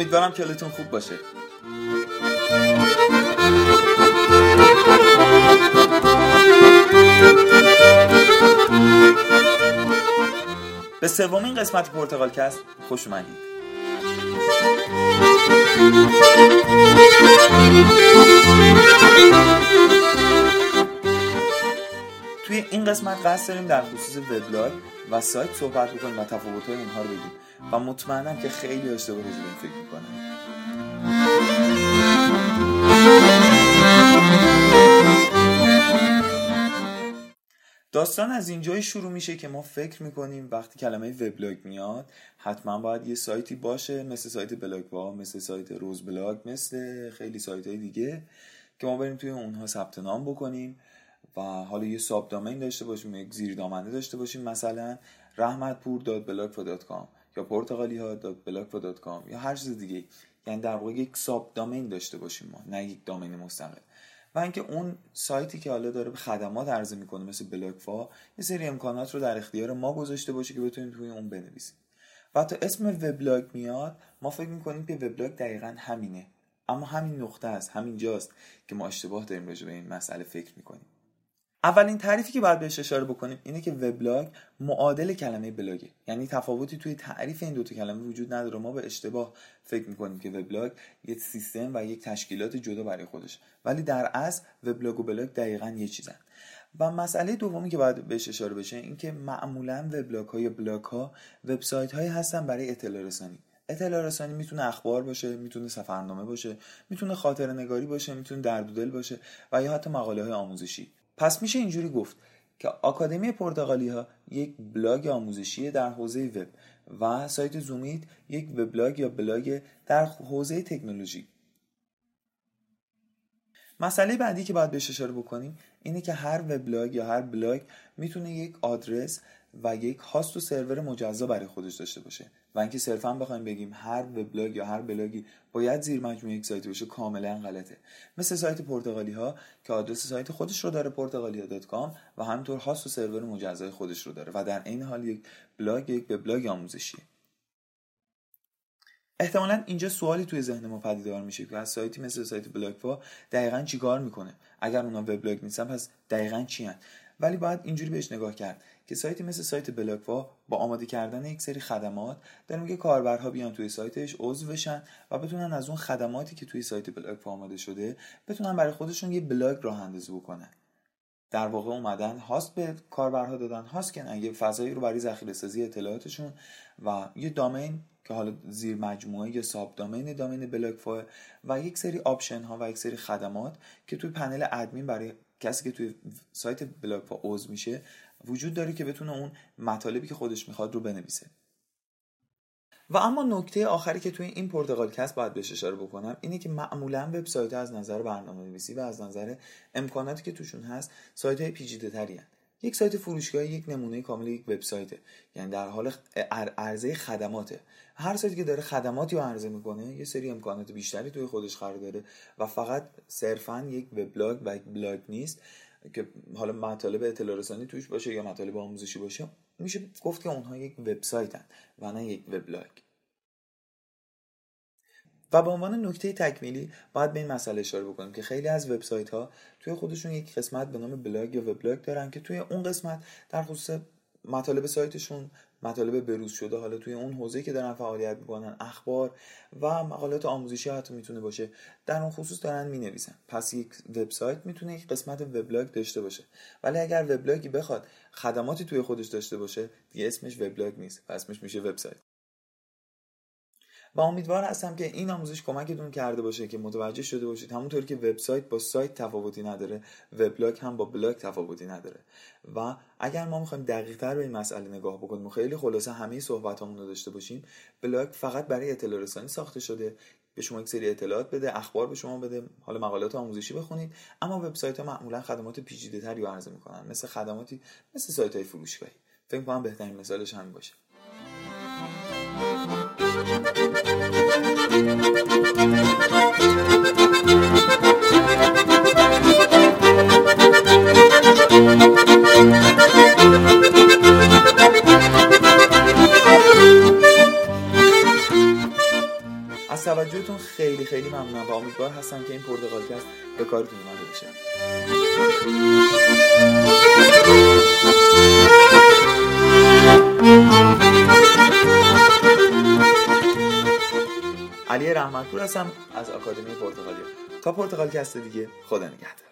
امیدوارم که حالتون خوب باشه. به سومین قسمت پرتغالکست خوش اومدید. توی این قسمت قصد داریم در خصوص وبلاگ و سایت صحبت بکنیم و تفاوت‌های اونها رو بگیم. و مطمئنم که خیلی اشتباه راجع فکر می‌کنن داستان از اینجای شروع میشه که ما فکر می‌کنیم وقتی کلمه وبلاگ میاد حتما باید یه سایتی باشه مثل سایت بلاگوا مثل سایت روز بلاگ مثل خیلی سایت های دیگه که ما بریم توی اونها ثبت نام بکنیم و حالا یه ساب دامین داشته باشیم یک زیر دامنه داشته باشیم مثلا. rahmatpur.blogspot.com یا پرتغالی ها یا هر چیز دیگه یعنی در واقع یک ساب دامین داشته باشیم ما نه یک دامین مستقل. و اینکه اون سایتی که حالا داره به خدمات عرضه می‌کنه مثل بلاگفا یه سری امکانات رو در اختیار ما گذاشته باشه که بتونیم توی اون بنویسیم. و تا اسم وبلاگ میاد ما فکر می‌کنیم که وبلاگ دقیقا همینه. اما همین نقطه است همین جاست که ما اشتباه داریم راجع به این مسئله فکر می‌کنیم. اولین تعریفی که باید بهش اشاره بکنیم اینه که وبلاگ معادل کلمه بلاگه. یعنی تفاوتی توی تعریف این دوتا کلمه وجود نداره. ما به اشتباه فکر می‌کنیم که وبلاگ یک سیستم و یک تشکیلات جدا برای خودش ولی در اصل وبلاگ و بلاگ دقیقا یه چیزن. و مسئله دومی که باید بهش اشاره بشه این که معمولا وبلاگ های بلاگ ها وبسایت هایی هستن برای اطلاع رسانی. اطلاع رسانی می‌تونه اخبار باشه می‌تونه سفرنامه باشه می‌تونه خاطره نگاری باشه می‌تونه درد دل باشه و یا حتی مقاله های آموزشی. پس میشه اینجوری گفت که آکادمی پرتغالی ها یک بلاگ آموزشی در حوزه وب و سایت زومیت یک وبلاگ یا بلاگ در حوزه تکنولوژی. مسئله بعدی که باید بهش اشاره بکنیم اینه که هر وبلاگ یا هر بلاگ می‌تونه یک آدرس و یک هاست و سرور مجزا برای خودش داشته باشه. و اینکه صرفا بخوایم بگیم هر وبلاگ یا هر بلاگی باید زیر مجموعه یک سایت باشه کاملا غلطه. مثل سایت پرتغالی ها که آدرس سایت خودش رو داره پرتغالیا.com و همینطور هاست و سرور مجزای خودش رو داره و در این حال یک بلاگ یک وبلاگ آموزشیه. احتمالا اینجا سوالی توی ذهن ما پدیدار میشه که از سایتی مثل سایت بلاگفا دقیقا چیکار می‌کنه؟ اگر اونا وبلاگ نیستن پس دقیقا چی هن؟ ولی باید اینجوری بهش نگاه کرد. که سایتی مثل سایت بلاگفا با آماده کردن یک سری خدمات داره میگه کاربرها بیان توی سایتش عضو بشن و بتونن از اون خدماتی که توی سایت بلاگفا آماده شده بتونن برای خودشون یه بلاگ راه اندازی بکنن. در واقع اومدن هاست به کاربرها دادن. هاست کنن یه فضایی رو برای ذخیره سازی اطلاعاتشون و یه domain که حالا زیر مجموعه یا subdomain domain بلاگفا و یک سری option ها و یک سری خدمات که توی پنل ادمین برای کسی که توی سایت بلاگفا عضو میشه وجود داره که بتونه اون مطالبی که خودش می‌خواد رو بنویسه. و اما نکته آخری که توی این پرتغال کست باید بهش اشاره بکنم اینه که معمولا وبسایت از نظر برنامه نویسی و از نظر امکاناتی که توشون هست سایت های پیچیده تری یک سایت فروشگاه یک نمونه کامل یک وبسایته. یعنی در حال عرضه خدماته. هر سایتی که داره خدماتی رو عرضه می‌کنه یه سری امکانات بیشتری توی خودش قرار داره و فقط صرفا یک وبلاگ و یک بلاگ نیست. که حالا مطالب اطلاع رسانی توش باشه یا مطالب آموزشی باشه میشه گفت که اونها یک وبسایتن و نه یک وبلاگ. و به عنوان نکته تکمیلی باید به این مسئله اشاره بکنیم که خیلی از وبسایت ها توی خودشون یک قسمت به نام بلاگ یا وبلاگ دارن که توی اون قسمت در خصوص مطالب سایتشون مطالب بروز شده حالا توی اون حوزه که دارن فعالیت می‌کنن اخبار و مقالات آموزشی حتی می‌تونه باشه. در اون خصوص دارن می‌نویسن. پس یک وبسایت می‌تونه یک قسمت وبلاگ داشته باشه. ولی اگر وبلاگی بخواد خدماتی توی خودش داشته باشه دیگه اسمش وبلاگ نیست. و اسمش میشه وبسایت. و امیدوار هستم که این آموزش کمکتون کرده باشه که متوجه شده باشید. همونطور که وبسایت با سایت تفاوتی نداره وبلاگ هم با بلاگ تفاوتی نداره. و اگر ما می‌خوایم دقیق تر به این مسئله نگاه بکنیم و خیلی خلاصه همه صحبتامون رو داشته باشیم بلاگ فقط برای اطلاع رسانی ساخته شده. به شما یک سری اطلاعات بده اخبار به شما بده حالا مقالات آموزشی بخونید. اما وبسایت ها معمولا خدمات پیچیده تری عرضه می‌کنن مثل خدماتی مثل سایت های فروشگاهی. فکر کنم بهترین مثالش همین باشه. توجهتون خیلی خیلی ممنونم و امیدوار هستم که این پرتغالکست به کارتون اومده باشه. رحمتپور هستم. از آکادمی پرتغالی تا پرتغال کست دیگه خدا نگهدار.